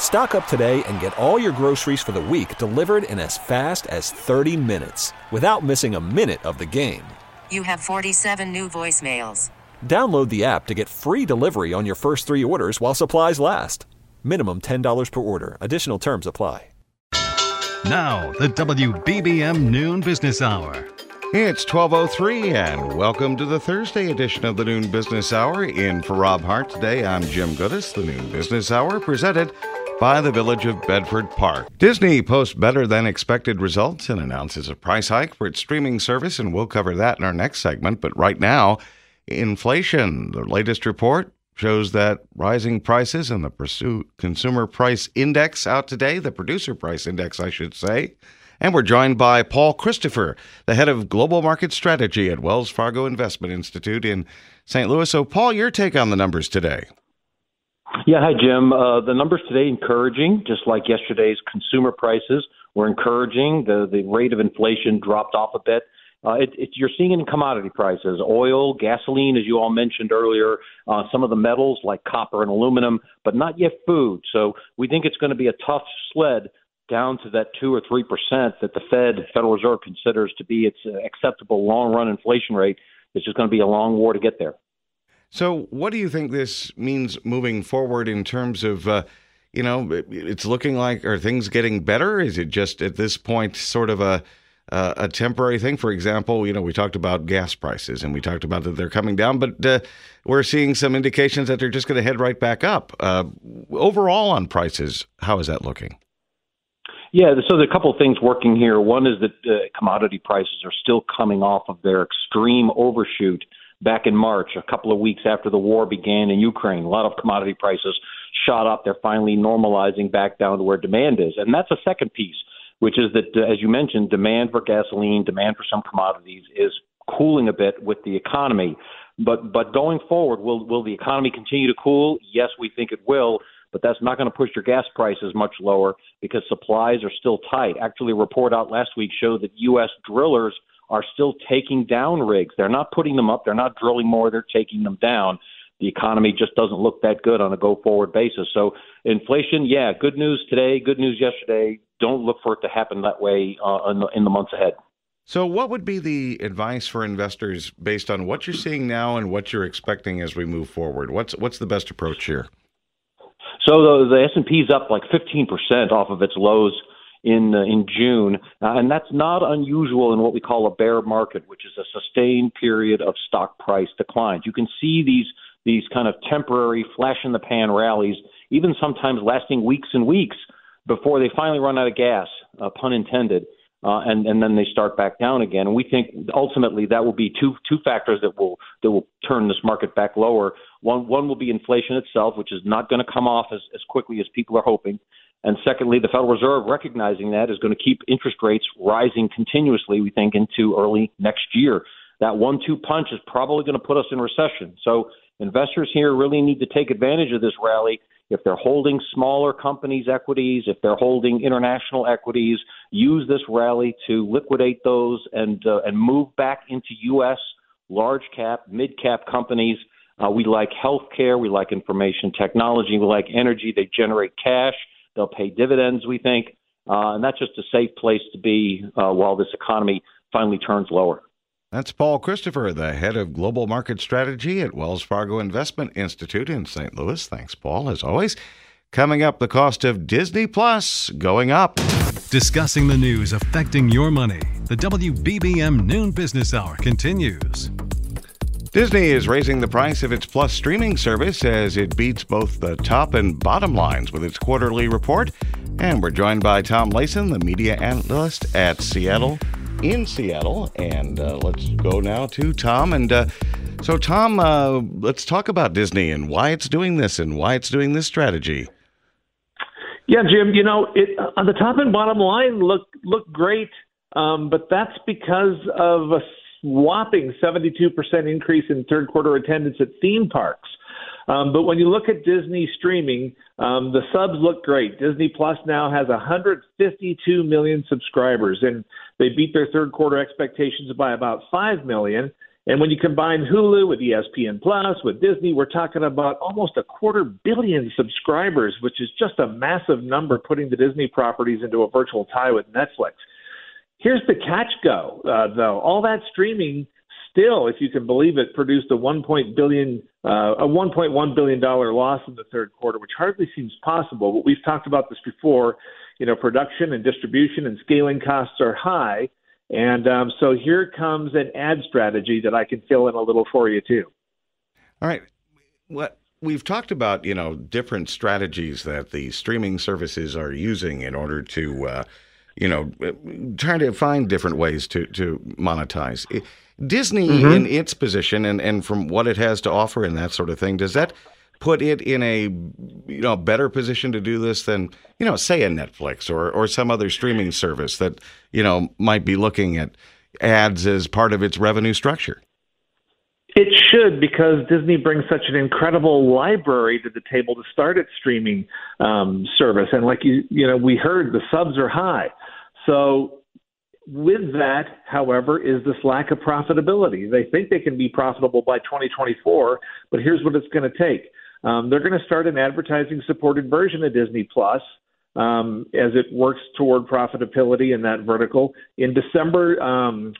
Stock up today and get all your groceries for the week delivered in as fast as 30 minutes without missing a minute of the game. You have 47 new voicemails. Download the app to get free delivery on your first three orders while supplies last. Minimum $10 per order. Additional terms apply. Now, the WBBM Noon Business Hour. It's 1203 and welcome to the Thursday edition of the Noon Business Hour. In for Rob Hart today, I'm Jim Goodis. The Noon Business Hour presented by the Village of Bedford Park. Disney posts better than expected results and announces a price hike for its streaming service, and we'll cover that in our next segment. But right now, inflation. The latest report shows that rising prices and the consumer price index out today, the producer price index, I should say. And we're joined by Paul Christopher, the head of global market strategy at Wells Fargo Investment Institute in St. Louis. So, Paul, your take on the numbers today. Yeah, hi, Jim. Uh, the numbers today encouraging, just like yesterday's consumer prices were encouraging. The the rate of inflation dropped off a bit. Uh, it, it, you're seeing in commodity prices, oil, gasoline, as you all mentioned earlier, uh, some of the metals like copper and aluminum, but not yet food. So we think it's going to be a tough sled down to that two or three percent that the Fed, Federal Reserve, considers to be its acceptable long-run inflation rate. It's just going to be a long war to get there. So, what do you think this means moving forward in terms of, uh, you know, it's looking like are things getting better? Is it just at this point sort of a uh, a temporary thing? For example, you know, we talked about gas prices and we talked about that they're coming down, but uh, we're seeing some indications that they're just going to head right back up. Uh, overall, on prices, how is that looking? Yeah, so there are a couple of things working here. One is that uh, commodity prices are still coming off of their extreme overshoot back in March, a couple of weeks after the war began in Ukraine. A lot of commodity prices shot up. They're finally normalizing back down to where demand is. And that's a second piece, which is that, uh, as you mentioned, demand for gasoline, demand for some commodities is cooling a bit with the economy. But but going forward, will will the economy continue to cool? Yes, we think it will, but that's not going to push your gas prices much lower because supplies are still tight. Actually, a report out last week showed that U.S. drillers are still taking down rigs. They're not putting them up. They're not drilling more. They're taking them down. The economy just doesn't look that good on a go forward basis. So, inflation, yeah, good news today, good news yesterday. Don't look for it to happen that way uh, in, the, in the months ahead. So, what would be the advice for investors based on what you're seeing now and what you're expecting as we move forward? What's what's the best approach here? So the, the S and P is up like 15% off of its lows in uh, in June, uh, and that's not unusual in what we call a bear market, which is a sustained period of stock price declines. You can see these these kind of temporary flash in the pan rallies, even sometimes lasting weeks and weeks before they finally run out of gas, uh, pun intended. Uh, and and then they start back down again. And we think ultimately that will be two two factors that will that will turn this market back lower. One one will be inflation itself, which is not going to come off as as quickly as people are hoping, and secondly, the Federal Reserve, recognizing that, is going to keep interest rates rising continuously, we think, into early next year. That one two punch is probably going to put us in recession. So investors here really need to take advantage of this rally. If they're holding smaller companies' equities, if they're holding international equities, use this rally to liquidate those and uh, and move back into U.S. large cap, mid cap companies. Uh, we like healthcare, we like information technology, we like energy. They generate cash They'll pay dividends, we think, uh, and that's just a safe place to be uh, while this economy finally turns lower. That's Paul Christopher, the head of global market strategy at Wells Fargo Investment Institute in St. Louis. Thanks, Paul, as always. Coming up, the cost of Disney Plus going up. Discussing the news affecting your money. The WBBM Noon Business Hour continues. Disney is raising the price of its Plus streaming service as it beats both the top and bottom lines with its quarterly report. And we're joined by Tom Layson, the media analyst at Seattle, in Seattle. And uh, let's go now to Tom. And uh, so, Tom, uh, let's talk about Disney and why it's doing this and why it's doing this strategy. Yeah, Jim. You know, it, on the top and bottom line look look great, um, but that's because of a whopping 72% increase in third quarter attendance at theme parks. Um, but when you look at Disney streaming, um, the subs look great. Disney Plus now has 152 million subscribers, and they beat their third quarter expectations by about 5 million. And when you combine Hulu with ESPN Plus, with Disney, we're talking about almost a quarter billion subscribers, which is just a massive number, putting the Disney properties into a virtual tie with Netflix. Here's the catch go, uh, though. All that streaming still, if you can believe it, produced a one point billion uh, a 1.1 billion dollar loss in the third quarter, which hardly seems possible. But we've talked about this before. You know, production and distribution and scaling costs are high, and um, so here comes an ad strategy that I can fill in a little for you too. All right, what we've talked about, you know, different strategies that the streaming services are using in order to. Uh, you know, trying to find different ways to to monetize. Disney, mm-hmm. in its position and, and from what it has to offer and that sort of thing, does that put it in a you know better position to do this than you know say a Netflix or or some other streaming service that you know might be looking at ads as part of its revenue structure? It should because Disney brings such an incredible library to the table to start its streaming um, service, and like you you know we heard the subs are high, so with that, however, is this lack of profitability. They think they can be profitable by 2024, but here's what it's going to take. Um, they're going to start an advertising supported version of Disney Plus um, as it works toward profitability in that vertical. In December, um,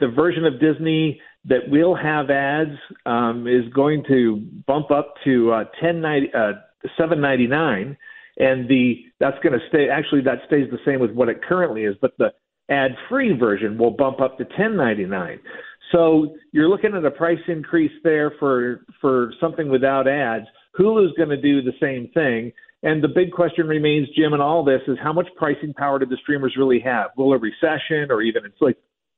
the version of Disney that will have ads um, is going to bump up to uh, 1090, uh, 799 and the that's going to stay actually that stays the same with what it currently is but the ad-free version will bump up to 10.99. So you're looking at a price increase there for for something without ads. Hulu's going to do the same thing. And the big question remains, Jim, in all this is how much pricing power do the streamers really have? Will a recession or even it's like,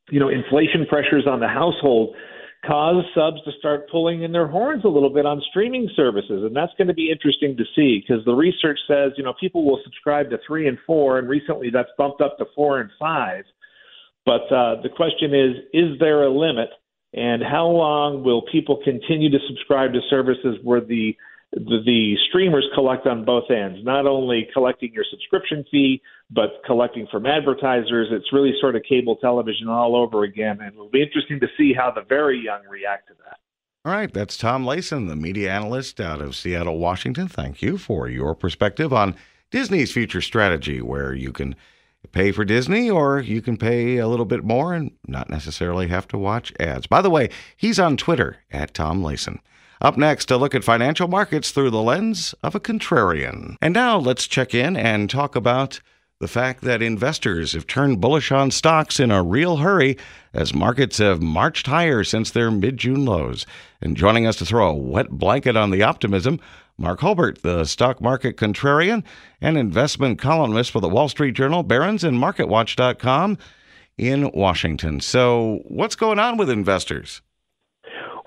you know, inflation pressures on the household cause subs to start pulling in their horns a little bit on streaming services. And that's going to be interesting to see because the research says, you know, people will subscribe to three and four, and recently that's bumped up to four and five. But uh, the question is, is there a limit? And how long will people continue to subscribe to services where the the, streamers collect on both ends, not only collecting your subscription fee, but collecting from advertisers. It's really sort of cable television all over again, and it'll be interesting to see how the very young react to that. All right, that's Tom Layson, the media analyst out of Seattle, Washington. Thank you for your perspective on Disney's future strategy, where you can pay for Disney or you can pay a little bit more and not necessarily have to watch ads. By the way, he's on Twitter at Tom Layson. Up next, a look at financial markets through the lens of a contrarian. And now let's check in and talk about the fact that investors have turned bullish on stocks in a real hurry as markets have marched higher since their mid June lows. And joining us to throw a wet blanket on the optimism, Mark Hulbert, the stock market contrarian and investment columnist for the Wall Street Journal, Barron's, and MarketWatch.com in Washington. So, what's going on with investors?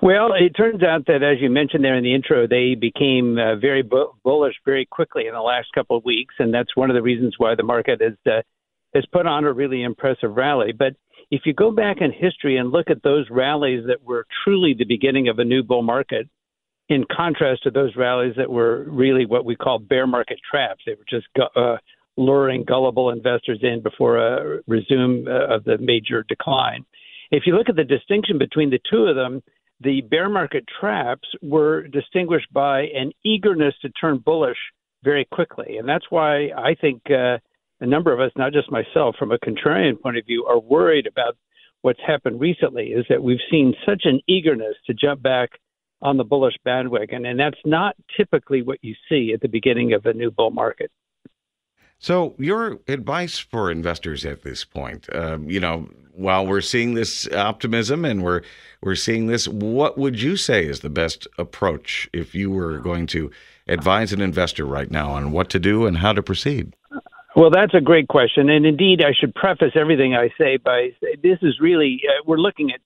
Well, it turns out that, as you mentioned there in the intro, they became uh, very bu- bullish very quickly in the last couple of weeks, and that's one of the reasons why the market has uh, has put on a really impressive rally. But if you go back in history and look at those rallies that were truly the beginning of a new bull market, in contrast to those rallies that were really what we call bear market traps, they were just uh, luring gullible investors in before a resume uh, of the major decline. If you look at the distinction between the two of them the bear market traps were distinguished by an eagerness to turn bullish very quickly. And that's why I think uh, a number of us, not just myself, from a contrarian point of view, are worried about what's happened recently is that we've seen such an eagerness to jump back on the bullish bandwagon. And that's not typically what you see at the beginning of a new bull market. So, your advice for investors at this point, um, you know, while we're seeing this optimism and we're we're seeing this, what would you say is the best approach if you were going to advise an investor right now on what to do and how to proceed? Well, that's a great question, and indeed, I should preface everything I say by this is really uh, we're looking at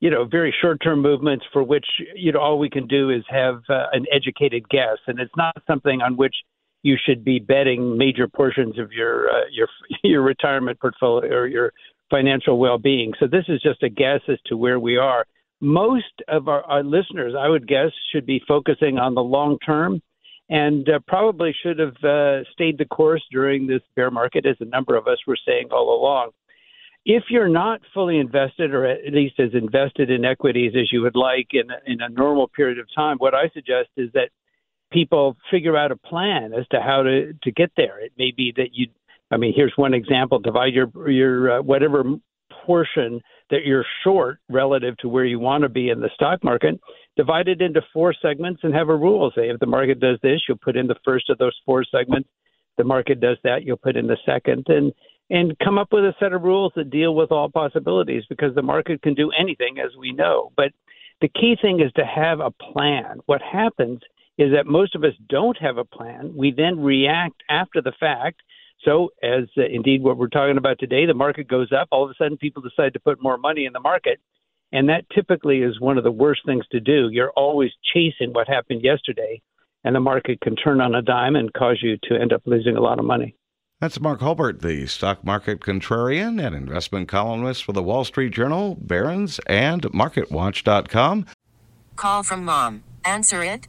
you know very short-term movements for which you know all we can do is have uh, an educated guess, and it's not something on which you should be betting major portions of your uh, your your retirement portfolio or your financial well-being. So this is just a guess as to where we are. Most of our, our listeners, I would guess, should be focusing on the long term, and uh, probably should have uh, stayed the course during this bear market, as a number of us were saying all along. If you're not fully invested, or at least as invested in equities as you would like in in a normal period of time, what I suggest is that people figure out a plan as to how to to get there. It may be that you I mean, here's one example: divide your your uh, whatever portion that you're short relative to where you want to be in the stock market, divide it into four segments and have a rule. Say if the market does this, you'll put in the first of those four segments. The market does that, you'll put in the second, and and come up with a set of rules that deal with all possibilities because the market can do anything, as we know. But the key thing is to have a plan. What happens is that most of us don't have a plan. We then react after the fact so, as uh, indeed what we're talking about today, the market goes up. All of a sudden, people decide to put more money in the market. And that typically is one of the worst things to do. You're always chasing what happened yesterday, and the market can turn on a dime and cause you to end up losing a lot of money. That's Mark Hulbert, the stock market contrarian and investment columnist for the Wall Street Journal, Barron's, and MarketWatch.com. Call from mom. Answer it.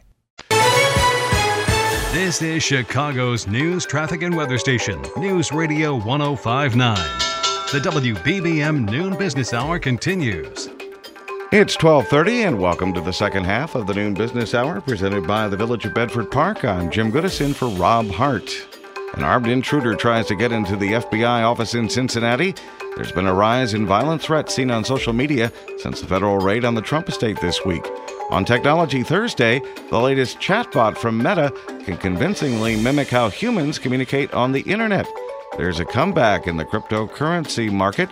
This is Chicago's news, traffic, and weather station, News Radio 1059. The WBBM Noon Business Hour continues. It's 12:30 and welcome to the second half of the Noon Business Hour presented by the Village of Bedford Park. I'm Jim Goodison for Rob Hart. An armed intruder tries to get into the FBI office in Cincinnati. There's been a rise in violent threats seen on social media since the federal raid on the Trump estate this week. On Technology Thursday, the latest chatbot from Meta can convincingly mimic how humans communicate on the internet. There's a comeback in the cryptocurrency market.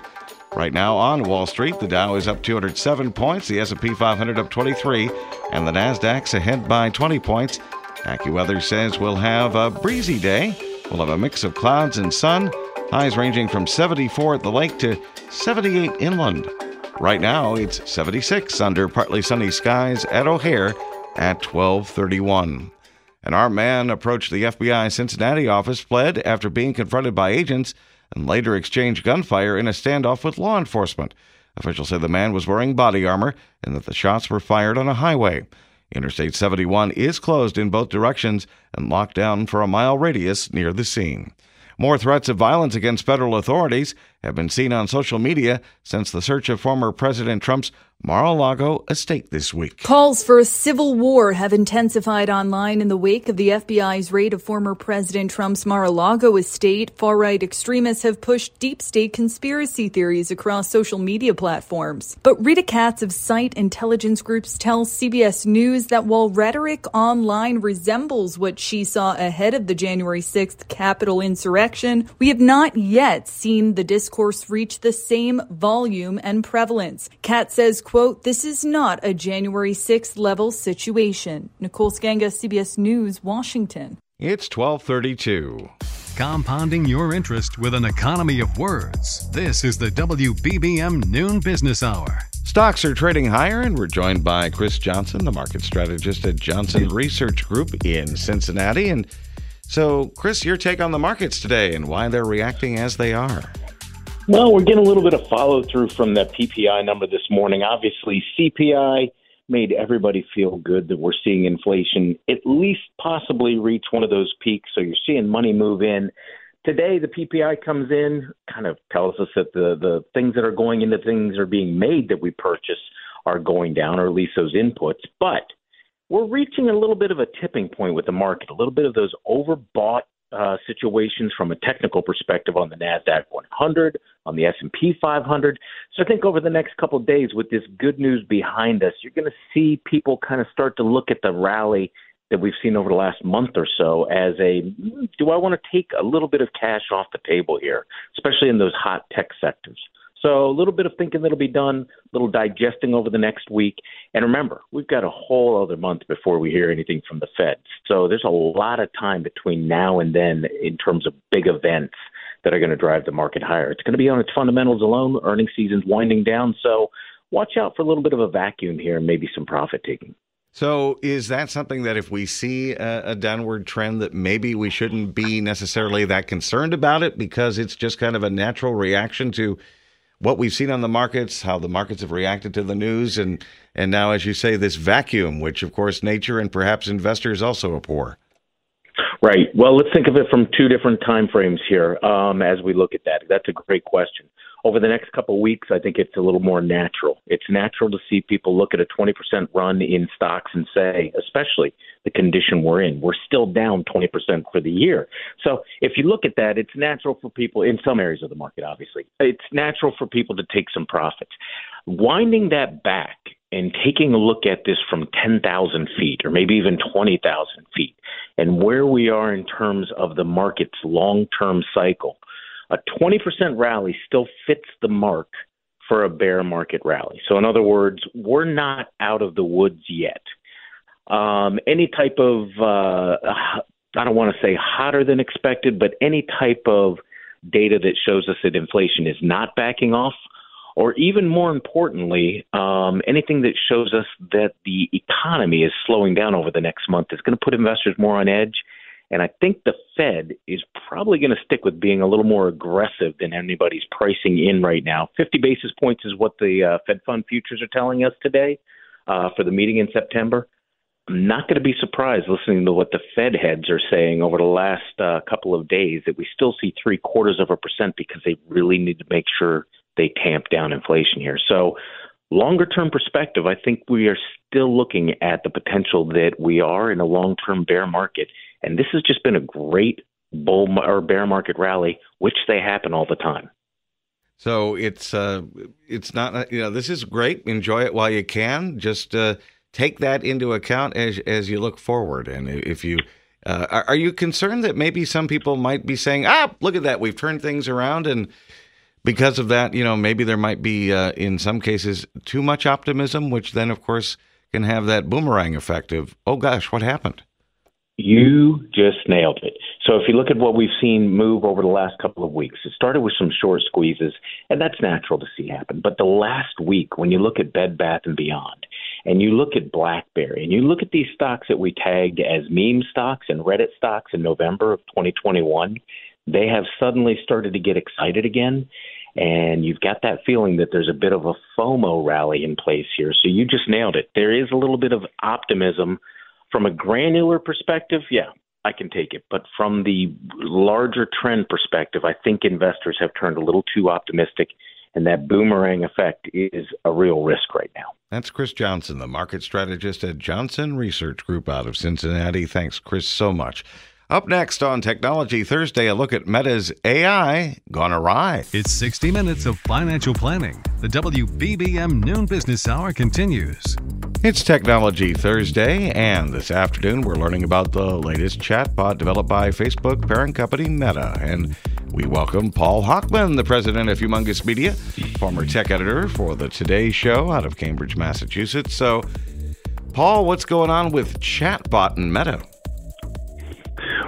Right now on Wall Street, the Dow is up 207 points, the S&P 500 up 23, and the Nasdaq's ahead by 20 points. AccuWeather says we'll have a breezy day. We'll have a mix of clouds and sun, highs ranging from 74 at the lake to 78 inland. Right now, it's 76 under partly sunny skies at O'Hare at 1231. An armed man approached the FBI Cincinnati office, fled after being confronted by agents, and later exchanged gunfire in a standoff with law enforcement. Officials say the man was wearing body armor and that the shots were fired on a highway. Interstate 71 is closed in both directions and locked down for a mile radius near the scene. More threats of violence against federal authorities have been seen on social media since the search of former President Trump's Mar-a-Lago estate this week. Calls for a civil war have intensified online in the wake of the FBI's raid of former President Trump's Mar-a-Lago estate. Far-right extremists have pushed deep state conspiracy theories across social media platforms. But Rita Katz of Site Intelligence Groups tells CBS News that while rhetoric online resembles what she saw ahead of the January 6th Capitol insurrection, we have not yet seen the discourse reach the same volume and prevalence. Katz says, quote, this is not a January 6th level situation. Nicole Sganga, CBS News, Washington. It's 1232. Compounding your interest with an economy of words. This is the WBBM Noon Business Hour. Stocks are trading higher, and we're joined by Chris Johnson, the market strategist at Johnson Research Group in Cincinnati. And so, Chris, your take on the markets today and why they're reacting as they are. Well, we're getting a little bit of follow through from that PPI number this morning. Obviously, CPI made everybody feel good that we're seeing inflation at least possibly reach one of those peaks. So you're seeing money move in. Today, the PPI comes in, kind of tells us that the, the things that are going into things that are being made that we purchase are going down, or at least those inputs. But we're reaching a little bit of a tipping point with the market, a little bit of those overbought uh, situations from a technical perspective on the Nasdaq 100, on the S&P 500. So I think over the next couple of days, with this good news behind us, you're going to see people kind of start to look at the rally that we've seen over the last month or so as a do I want to take a little bit of cash off the table here, especially in those hot tech sectors. So a little bit of thinking that'll be done, a little digesting over the next week. And remember, we've got a whole other month before we hear anything from the Fed. So there's a lot of time between now and then in terms of big events that are going to drive the market higher. It's going to be on its fundamentals alone. Earnings season's winding down, so watch out for a little bit of a vacuum here and maybe some profit taking. So, is that something that if we see a, a, downward trend, that maybe we shouldn't be necessarily that concerned about it because it's just kind of a natural reaction to what we've seen on the markets, how the markets have reacted to the news, and and now, as you say, this vacuum, which of course nature and perhaps investors also abhor. Right. Well, let's think of it from two different time frames here um, as we look at that. That's a great question over the next couple of weeks, I think it's a little more natural. It's natural to see people look at a 20% run in stocks and say, especially the condition we're in, we're still down 20% for the year. So if you look at that, it's natural for people in some areas of the market, obviously, it's natural for people to take some profits. Winding that back and taking a look at this from 10,000 feet or maybe even 20,000 feet and where we are in terms of the market's long term cycle a 20% rally still fits the mark for a bear market rally. So, in other words, we're not out of the woods yet. Um, any type of, uh, I don't want to say hotter than expected, but any type of data that shows us that inflation is not backing off, or even more importantly, um, anything that shows us that the economy is slowing down over the next month is going to put investors more on edge and I think the Fed is probably going to stick with being a little more aggressive than anybody's pricing in right now. 50 basis points is what the uh, Fed fund futures are telling us today uh, for the meeting in September. I'm not going to be surprised listening to what the Fed heads are saying over the last uh, couple of days that we still see three quarters of a percent because they really need to make sure they tamp down inflation here. So, longer term perspective, I think we are still looking at the potential that we are in a long term bear market and this has just been a great bull or bear market rally, which they happen all the time. So it's uh, it's not you know this is great. Enjoy it while you can. Just uh, take that into account as as you look forward. And if you uh, are, are you concerned that maybe some people might be saying, ah, look at that, we've turned things around, and because of that, you know, maybe there might be uh, in some cases too much optimism, which then of course can have that boomerang effect of, oh gosh, what happened? You just nailed it. So if you look at what we've seen move over the last couple of weeks, it started with some short squeezes, and that's natural to see happen. But the last week, when you look at Bed Bath and Beyond, and you look at BlackBerry, and you look at these stocks that we tagged as meme stocks and Reddit stocks in November of 2021, they have suddenly started to get excited again. And you've got that feeling that there's a bit of a FOMO rally in place here. So you just nailed it. There is a little bit of optimism from a granular perspective, yeah, I can take it. But from the larger trend perspective, I think investors have turned a little too optimistic, and that boomerang effect is a real risk right now. That's Chris Johnson, the market strategist at Johnson Research Group out of Cincinnati. Thanks, Chris, so much. Up next on Technology Thursday, a look at Meta's AI gone awry. It's 60 minutes of financial planning. The WBBM Noon Business Hour continues. It's Technology Thursday, and this afternoon we're learning about the latest chatbot developed by Facebook parent company Meta. And we welcome Paul Hochman, the president of Humongous Media, former tech editor for the Today Show out of Cambridge, Massachusetts. So, Paul, what's going on with chatbot and Meta?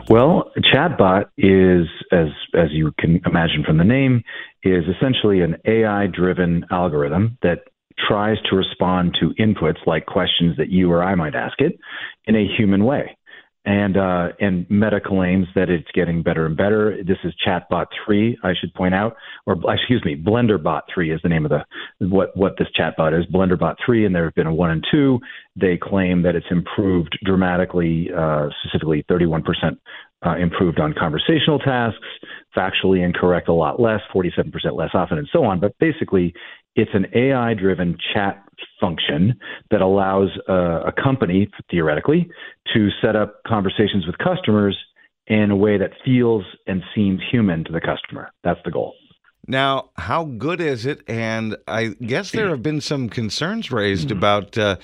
Well, chatbot is, as as you can imagine from the name, is essentially an AI-driven algorithm that tries to respond to inputs like questions that you or I might ask it in a human way. And uh, and Meta claims that it's getting better and better. This is Chatbot three, I should point out, or excuse me, BlenderBot three is the name of the what what this chatbot is. BlenderBot three, and there have been a one and two. They claim that it's improved dramatically, uh, specifically 31 percent uh, improved on conversational tasks, factually incorrect a lot less, 47% less often, and so on. But basically, it's an AI driven chat function that allows uh, a company, theoretically, to set up conversations with customers in a way that feels and seems human to the customer. That's the goal. Now, how good is it? And I guess there have been some concerns raised mm-hmm. about uh,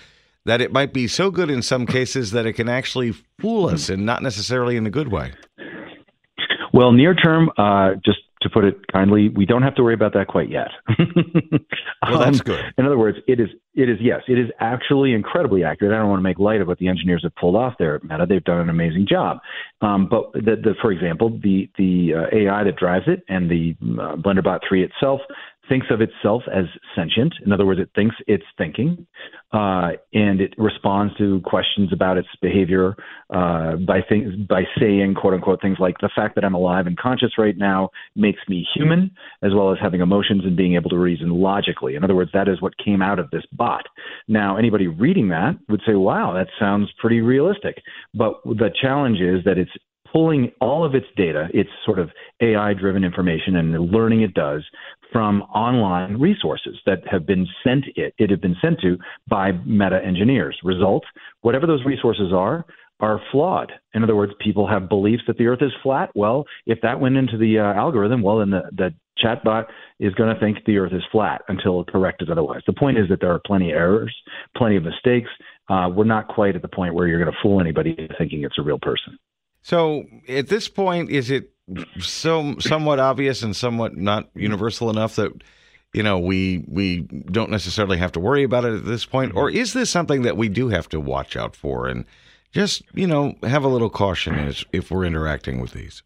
that it might be so good in some cases that it can actually fool us and not necessarily in a good way? Well, near term, uh, just to put it kindly, we don't have to worry about that quite yet. well, that's um, good. In other words, it is it is yes, it is actually incredibly accurate. I don't want to make light of what the engineers have pulled off there at Meta. They've done an amazing job. Um, but the, the, for example, the the uh, AI that drives it and the uh, BlenderBot 3 itself thinks of itself as sentient. In other words, it thinks it's thinking, uh, and it responds to questions about its behavior uh, by things by saying "quote unquote" things like "the fact that I'm alive and conscious right now makes me human," as well as having emotions and being able to reason logically. In other words, that is what came out of this bot. Now, anybody reading that would say, "Wow, that sounds pretty realistic," but the challenge is that it's pulling all of its data, its sort of AI driven information and the learning it does from online resources that have been sent it it had been sent to by meta engineers. Result whatever those resources are are flawed. In other words people have beliefs that the earth is flat. Well if that went into the uh, algorithm well then the, the chatbot is going to think the earth is flat until corrected otherwise. The point is that there are plenty of errors plenty of mistakes. Uh, we're not quite at the point where you're going to fool anybody thinking it's a real person so at this point is it so somewhat obvious and somewhat not universal enough that you know we we don't necessarily have to worry about it at this point? Or is this something that we do have to watch out for and just you know have a little caution as if we're interacting with these?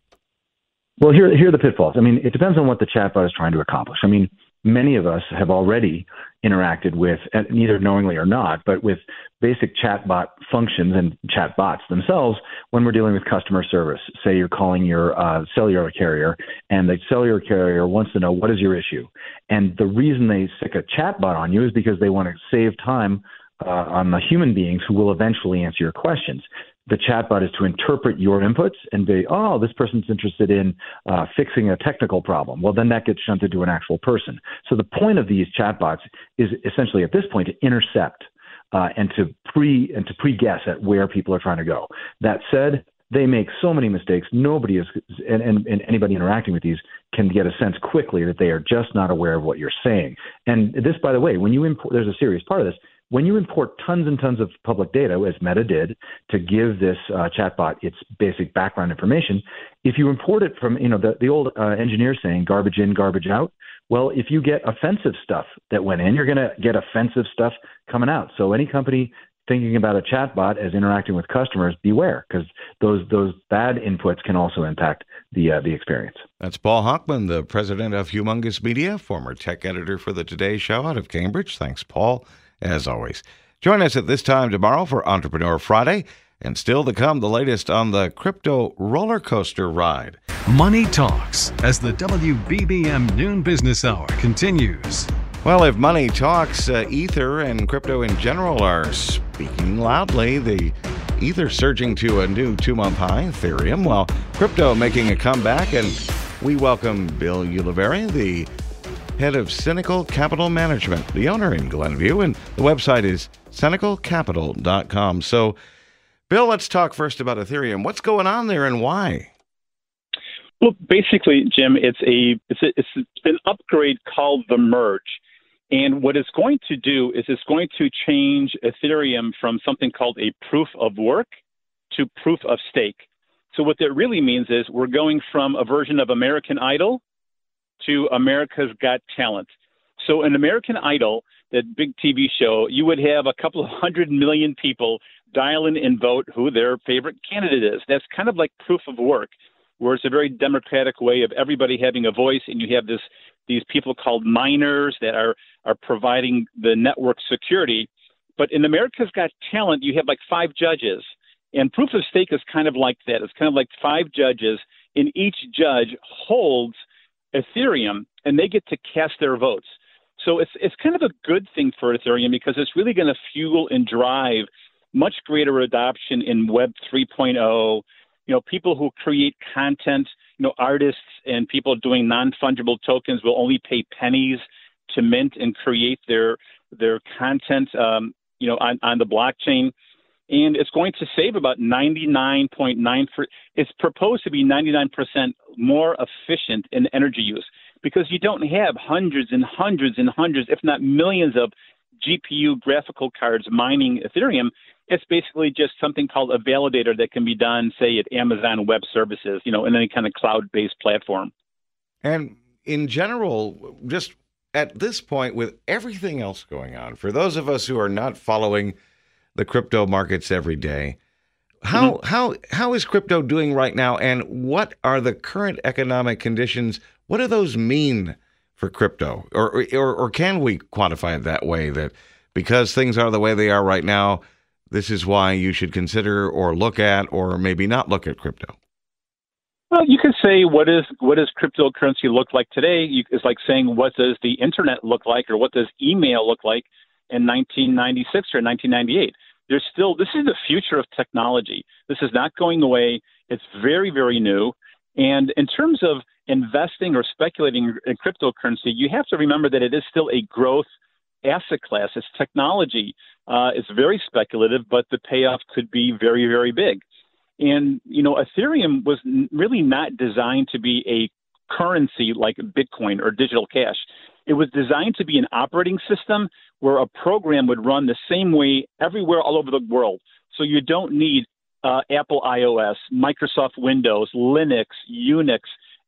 Well here here are the pitfalls. I mean it depends on what the chatbot is trying to accomplish. I mean many of us have already interacted with, neither knowingly or not, but with basic chatbot functions and chatbots themselves when we're dealing with customer service. Say you're calling your uh, cellular carrier, and the cellular carrier wants to know what is your issue. And the reason they stick a chatbot on you is because they want to save time uh, on the human beings who will eventually answer your questions the chatbot is to interpret your inputs and be, oh, this person's interested in uh, fixing a technical problem. Well, then that gets shunted to an actual person. So the point of these chatbots is essentially at this point to intercept uh, and to pre and to pre guess at where people are trying to go. That said, they make so many mistakes. Nobody is, and, and, and, anybody interacting with these can get a sense quickly that they are just not aware of what you're saying. And this, by the way, when you import, there's a serious part of this when you import tons and tons of public data, as Meta did, to give this uh, chatbot its basic background information, if you import it from, you know, the, the old uh, engineer saying garbage in, garbage out, well, if you get offensive stuff that went in, you're going to get offensive stuff coming out. So any company thinking about a chatbot as interacting with customers, beware because those those bad inputs can also impact the uh, the experience. That's Paul Hochman, the president of Humongous Media, former tech editor for the Today Show out of Cambridge. Thanks, Paul as always. Join us at this time tomorrow for Entrepreneur Friday. And still to come, the latest on the crypto roller coaster ride. Money Talks as the WBBM Noon Business Hour continues. Well, if money talks, uh, Ether and crypto in general are speaking loudly. The Ether surging to a new two month high, Ethereum, while crypto making a comeback. And we welcome Bill Ulivari, the head of Cynical Capital Management, the owner in Glenview, and the website is cynicalcapital.com. So, Bill, let's talk first about Ethereum. What's going on there and why? Well, basically, Jim, it's a it's, a, it's an upgrade called the merge. And what it's going to do is it's going to change Ethereum from something called a proof of work to proof of stake. So what that really means is we're going from a version of American Idol to America's Got Talent. So, an American Idol, that big TV show, you would have a couple of hundred million people dial in and vote who their favorite candidate is. That's kind of like proof of work, where it's a very democratic way of everybody having a voice, and you have this these people called miners that are are providing the network security. But in America's Got Talent, you have like five judges, and proof of stake is kind of like that. It's kind of like five judges, and each judge holds Ethereum, and they get to cast their votes. So it's it's kind of a good thing for Ethereum because it's really going to fuel and drive much greater adoption in Web 3.0. You know, people who create content, you know, artists and people doing non-fungible tokens will only pay pennies to mint and create their their content, um, you know, on, on the blockchain and it's going to save about 99.9 it's proposed to be 99% more efficient in energy use because you don't have hundreds and hundreds and hundreds if not millions of GPU graphical cards mining Ethereum. It's basically just something called a validator that can be done, say, at Amazon Web Services, you know, in any kind of cloud-based platform. And in general, just at this point, with everything else going on, for those of us who are not following the crypto markets every day, how mm-hmm. how how is crypto doing right now, and what are the current economic conditions? What do those mean for crypto, or or, or can we quantify it that way? That because things are the way they are right now, this is why you should consider or look at, or maybe not look at crypto. Well, you could say what is what does cryptocurrency look like today? You, it's like saying what does the internet look like, or what does email look like in 1996 or 1998. There's still this is the future of technology. This is not going away. It's very very new. And in terms of investing or speculating in cryptocurrency, you have to remember that it is still a growth asset class. It's technology. Uh, it's very speculative, but the payoff could be very very big. And, you know, Ethereum was really not designed to be a currency like Bitcoin or digital cash. It was designed to be an operating system where a program would run the same way everywhere all over the world. So you don't need uh, Apple iOS, Microsoft Windows, Linux, Unix,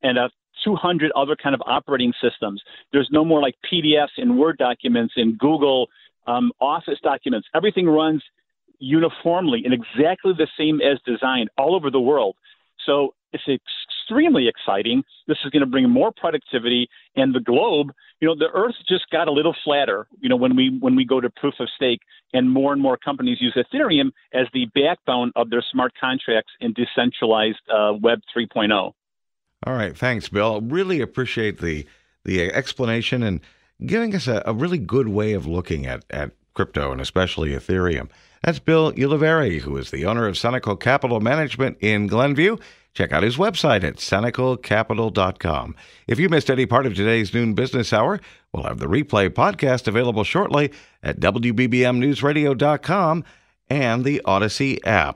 and a 200 other kind of operating systems. There's no more like PDFs and Word documents and Google um, Office documents. Everything runs uniformly and exactly the same as designed all over the world. So it's extremely exciting. This is going to bring more productivity and the globe. You know, the Earth just got a little flatter. You know, when we when we go to proof of stake, and more and more companies use Ethereum as the backbone of their smart contracts in decentralized uh, Web 3.0. All right, thanks, Bill. Really appreciate the the explanation and giving us a, a really good way of looking at at crypto and especially Ethereum. That's Bill Ulivari, who is the owner of Senecal Capital Management in Glenview. Check out his website at senecalcapital.com. If you missed any part of today's noon business hour, we'll have the replay podcast available shortly at WBBMNewsRadio.com and the Odyssey app.